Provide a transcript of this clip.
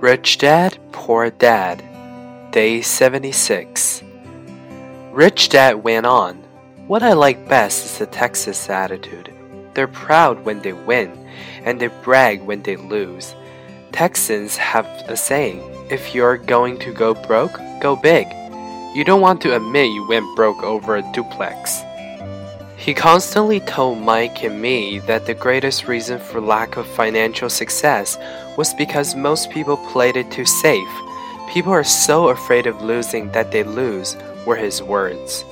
Rich Dad, Poor Dad, Day 76. Rich Dad went on. What I like best is the Texas attitude. They're proud when they win, and they brag when they lose. Texans have a saying if you're going to go broke, go big. You don't want to admit you went broke over a duplex. He constantly told Mike and me that the greatest reason for lack of financial success was because most people played it too safe. People are so afraid of losing that they lose, were his words.